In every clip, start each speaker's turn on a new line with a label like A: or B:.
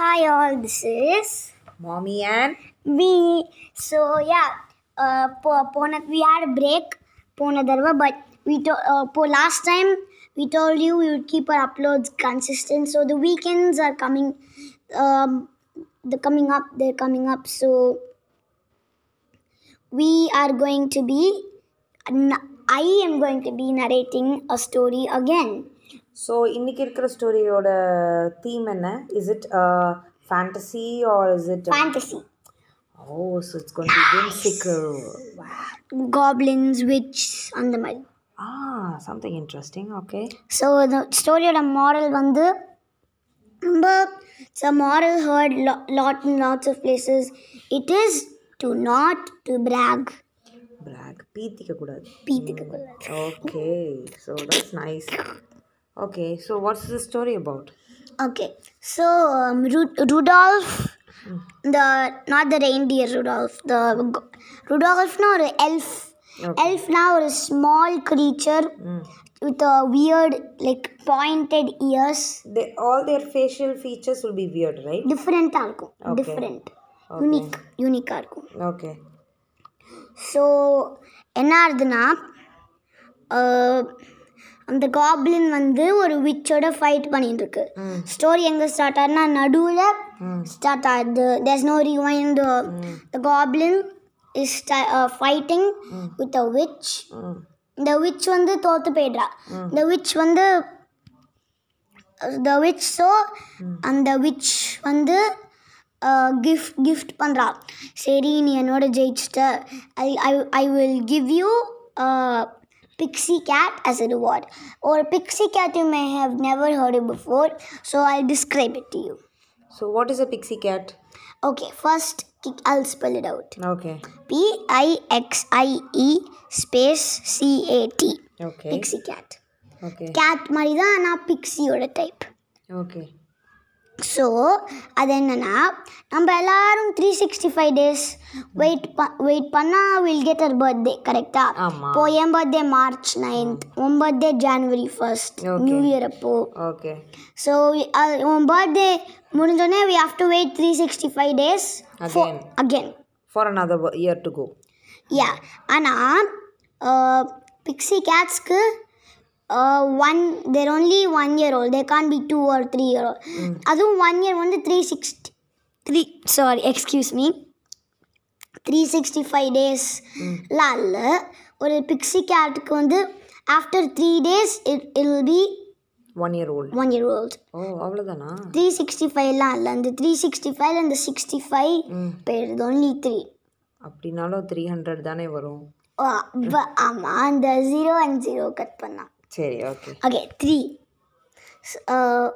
A: Hi all, this is
B: Mommy and
A: me. So yeah, uh, po, pona, we had a break pona darva, but we to, uh, po last time we told you we would keep our uploads consistent. So the weekends are coming, um, they're coming up. They're coming up. So we are going to be. I am going to be narrating a story again.
B: So இன்னைக்கு இருக்கிற ஸ்டோரியோட theme என்ன? Is it fantasy or is it
A: Fantasy.
B: Oh so it's gone to whimsical.
A: Goblins, witch, அந்த மாதிரி.
B: Ah something interesting okay
A: so இந்த ஸ்டோரியோட moral வந்து ரொம்ப it's a moral heard lot in lots of places it is to not to brag
B: brag பீத்திக்க கூடாது.
A: பீத்துக்கு
B: okay so that's nice okay so what's the story about
A: okay so Rudolph இந்த not the reindeer Rudolph the ருடால்ஃப்னா ஒரு எல்ஃப் எல்ஃப்னா ஒரு small creature with a weird like pointed ears
B: they all their facial features will be weird right
A: டிஃப்ரெண்ட்டாக இருக்கும் different unique யூனிக்காக இருக்கும்
B: okay
A: so என்ன ஆகுதுன்னா அஹ், அந்த காப்ளின் வந்து ஒரு விச்சோட ஃபைட் பண்ணிட்டு இருக்கு ஸ்டோரி எங்கே ஸ்டார்ட் ஆகுதுன்னா நடுவில் ஸ்டார்ட் ஆகுது. There's no rewind the goblin is fighting with a
B: witch
A: இந்த விச் வந்து தோத்து போயிடுறா. இந்த விச் வந்து த விச் ஸோ அந்த விச் வந்து கிஃப்ட் கிஃப்ட் பண்ணுறா சரி நீ என்னோட ஜெயிச்சிட்ட. I I I will give you pixie cat as a reward. ஒரு pixie cat you may have never heard it before so I describe it to you.
B: So what is a pixie cat
A: okay first I'll spell it out.
B: Okay
A: P-I-X-I-E space C-A-T
B: okay
A: pixie cat
B: okay
A: cat மாதிரி தான் ஆனால் பிக்ஸியோட type
B: okay
A: so அது என்னன்னா நம்ம எல்லாரும் three sixty five days wait ப wait பண்ணால் will get our birthday கரெக்டாக. இப்போ என் பர்த்டே மார்ச் நைன்த் உன் birthday January first
B: Okay.
A: New year அப்போ
B: ஓகே
A: ஸோ உன் பர்த்டே முடிஞ்சோடனே we have to wait three sixty five days.
B: Again for another year to go
A: yeah ஆனால் pixie கேட்ஸ்க்கு one there only one year old they can be two or three year old அதுவும் one year வந்து three sixty three sorry excuse me three sixty five டேஸ்லாம் இல்லை ஒரு pixie கேட்டுக்கு வந்து after three days it'll be
B: one year old
A: one year old
B: oh அவ்வளோதானா
A: three sixty ஃபைவ்லாம் இல்லை அந்த த்ரீ சிக்ஸ்டி ஃபைவ் அந்த சிக்ஸ்டி ஃபைவ் போயிடுது. ஒன்லி த்ரீ
B: அப்படின்னாலும் த்ரீ ஹண்ட்ரட் தானே வரும்.
A: ஆமாம் அந்த ஜீரோ அண்ட் ஜீரோ கட் பண்ணா.
B: சரி
A: okay uh,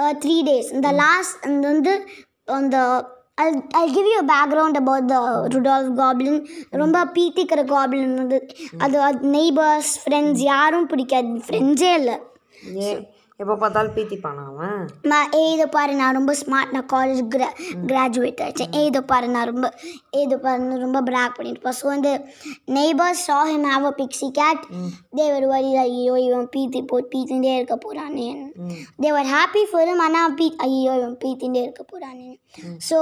A: uh, three days the last and then the on the I'll, I'll give you a background about the Rudolph Goblin ரொம்ப பீத்திக்கிற goblin வந்து அது நெய்பர்ஸ் ஃப்ரெண்ட்ஸ் யாரும் பிடிக்காது ஃப்ரெண்ட்ஸே இல்லை
B: எப்போ பார்த்தாலும் பீத்திப்பானா அவன்?
A: நான் இதை பாரு நான் ரொம்ப ஸ்மார்ட் நான் காலேஜ் கிரா கிராஜுவேட் ஏ இதை பாரு நான் ரொம்ப இதை பாருன்னு ரொம்ப பிராக் பண்ணிட்டு ஸோ வந்து neighbours saw him have a pixie cat they were very ஐயோ இவன் பீத்தி போ பீத்திண்டே இருக்க போகிறானே they were happy for him ஆனால் பீ ஐயோ இவன் பீத்திண்டே இருக்க போகிறானே so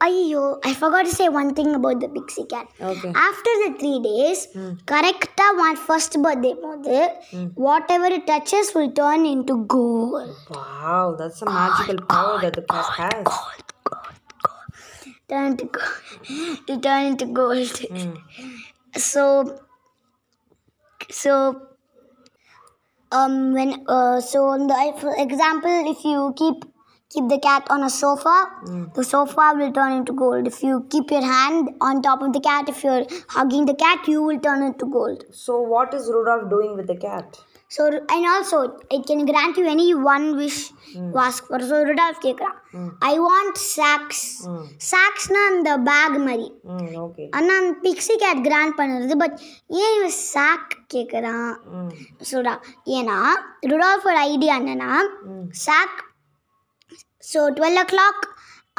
A: I I forgot to say one thing about the pixie cat. Okay.
B: After
A: the three days, mm. correcta one first birthday mother, mm. whatever it touches will turn into gold. Wow,
B: that's a gold, magical power gold, that the cat gold, has.
A: Gold, gold, gold. Turn into gold. Turn into gold. Mm. So, so um when uh so on the for example if you keep keep the cat on a sofa, the sofa will turn into gold. If you keep your hand on top of the cat, if you're hugging the cat, you will turn into gold.
B: So what is Rudolph doing with the cat?
A: So and also it can grant you any one wish you ask for. So Rudolph கேட்குறான் I want sacks. Sacksனா அந்த bag மாதிரி ஆனால் அந்த pixie gate grant பண்ணுறது but ஏன் இவன் sack கேட்குறான் சொல்றா ஏன்னா ருடால்ஃபோட ஐடியா என்னன்னா sack so twelve o'clock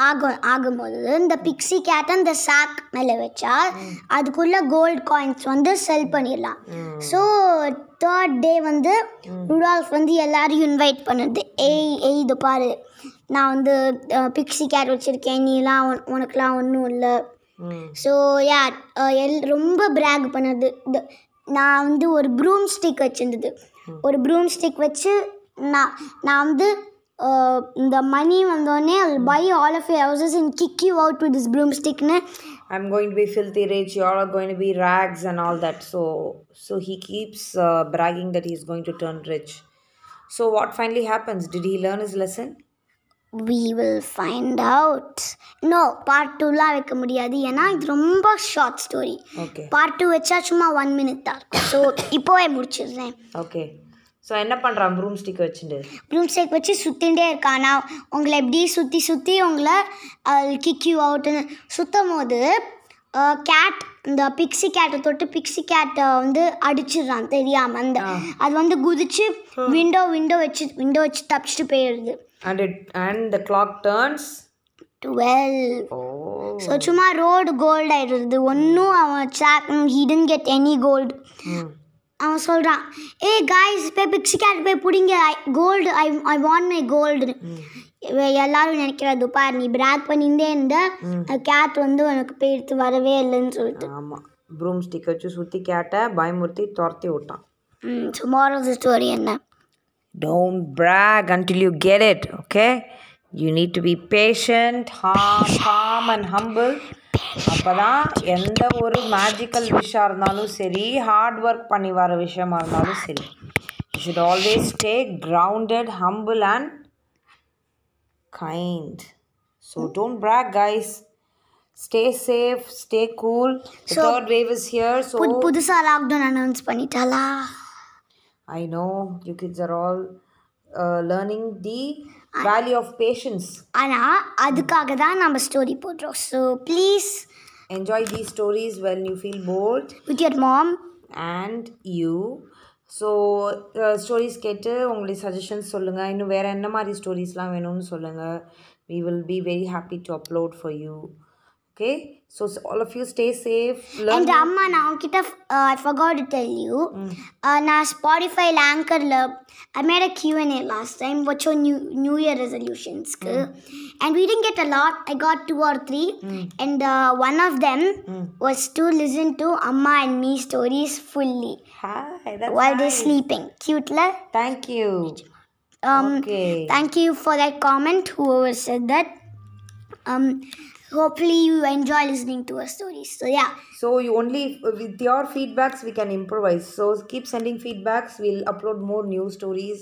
A: ஆகும் ஆகும்போது இந்த பிக்ஸி கேட்டை இந்த சாக் மேலே வச்சா அதுக்குள்ள கோல்ட் காயின்ஸ் வந்து செல் பண்ணிடலாம். ஸோ தேர்ட் டே வந்து ருடால்ஃப் வந்து எல்லாரையும் இன்வைட் பண்ணுது. ஏய் ஏய் இது பாரு. நான் வந்து பிக்ஸி கேட் வச்சுருக்கேன். நீலாம் உனக்குலாம் ஒன்றும் இல்லை. ஸோ யா எல் ரொம்ப பிராக் பண்ணுது. நான் வந்து ஒரு ப்ரூம் ஸ்டிக் வச்சுருந்தது. ஒரு ப்ரூம் ஸ்டிக் வச்சு நான் நான் வந்து இந்த மணி வந்தோடனே buy all of houses and kick you out with this broom ஸ்டிக்னு
B: I'm going to be filthy rich. You all are going to be rags and all that. So, so he keeps uh, bragging that he's going to turn rich. So, what finally happens? Did he learn his lesson?
A: We will find out no part டூலாம் வைக்க முடியாது ஏன்னா இது ரொம்ப short story
B: Okay.
A: Part two வச்சா சும்மா one minute தான் so இப்போவே முடிச்சிடுறேன்
B: Okay. ஸோ என்ன பண்ணுறான் ப்ரூம் ஸ்டிக் வச்சுட்டு
A: ப்ளூம் ஸ்டேக் வச்சு சுற்றிகிட்டே இருக்கான். நான் உங்களை எப்படி சுற்றி சுற்றி உங்களை கிக் யூ அவுட்டுன்னு சுற்றும் போது கேட் இந்த பிக்ஸி கேட்டை தொட்டு பிக்ஸி கேட்டை வந்து அடிச்சிடுறான் தெரியாமல் அந்த அது வந்து குதிச்சு விண்டோ விண்டோ வச்சு விண்டோ வச்சு தப்பிச்சிட்டு போயிடுது.
B: And it and the clock turns? Twelve
A: so சும்மா ரோடு கோல்டு ஆயிடுறது ஒன்றும் அவன் ஹிடன் கெட் எனி கோல்டு. அவன் சொல்கிறான் ஏ காய்ஸ் போய் பிக்ஸி கேட் போய் பிடிங்க. Gold I I want my gold எல்லாரும் நினைக்கிறது பார் நீ பிராக் பண்ணியிருந்தே இருந்த கேட் வந்து உனக்கு போய் எடுத்து வரவே இல்லைன்னு சொல்லிட்டு.
B: ஆமாம் ப்ரூம் ஸ்டிக் வச்சு சுற்றி கேட்டை பயமுறுத்தி துரத்தி விட்டான்.
A: ம் டுமாரோ ஸ்டோரி என்ன?
B: Don't brag until you get it, okay? You need to be patient, calm, calm and humble. அப்பதான் எந்த ஒரு மேஜிக்கல் விஷயம் இருந்தாலும் சரி ஹார்ட் ஒர்க் பண்ணி வர விஷயமா இருந்தாலும் சரி you should always stay grounded humble and kind so don't brag guys stay safe stay cool third wave is here so
A: புது புதுசாக lockdown announce பண்ணிட்டாளா
B: I know you kids are all uh, learning the value of patience.
A: ஆனால் அதுக்காக தான் நம்ம story போடுறோம் so please
B: Enjoy these stories when you feel bored
A: with your mom
B: and you. So stories கேட்டு உங்களுடைய suggestions சொல்லுங்கள் இன்னும் வேறு என்ன மாதிரி ஸ்டோரிஸ்லாம் வேணும்னு சொல்லுங்கள் we will be very happy to upload for you Okay, so, so all of you stay safe. Learn
A: and Amma, now kita, uh, I forgot to tell you. Mm. Uh, na Spotify anchor lab. I made a Q&A last time. What's your new New Year resolutions? Mm. And we didn't get a lot. I got two or three. Mm. And uh, one of them mm. was to listen to Amma and me stories fully.
B: Hi, that's
A: while
B: nice.
A: they're sleeping. Cute, la?
B: Thank you.
A: Um,
B: okay.
A: Thank you for that comment. Whoever said that. Um, hopefully you enjoy listening to our stories so yeah
B: So you only with your feedbacks we can improvise. So keep sending feedbacks. We'll upload more news stories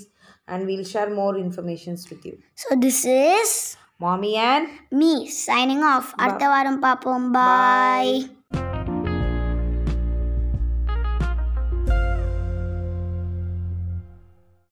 B: and we'll share more informations with you.
A: so this is
B: Mommy and
A: me signing off அடுத்த வாரம் பார்ப்போம் bye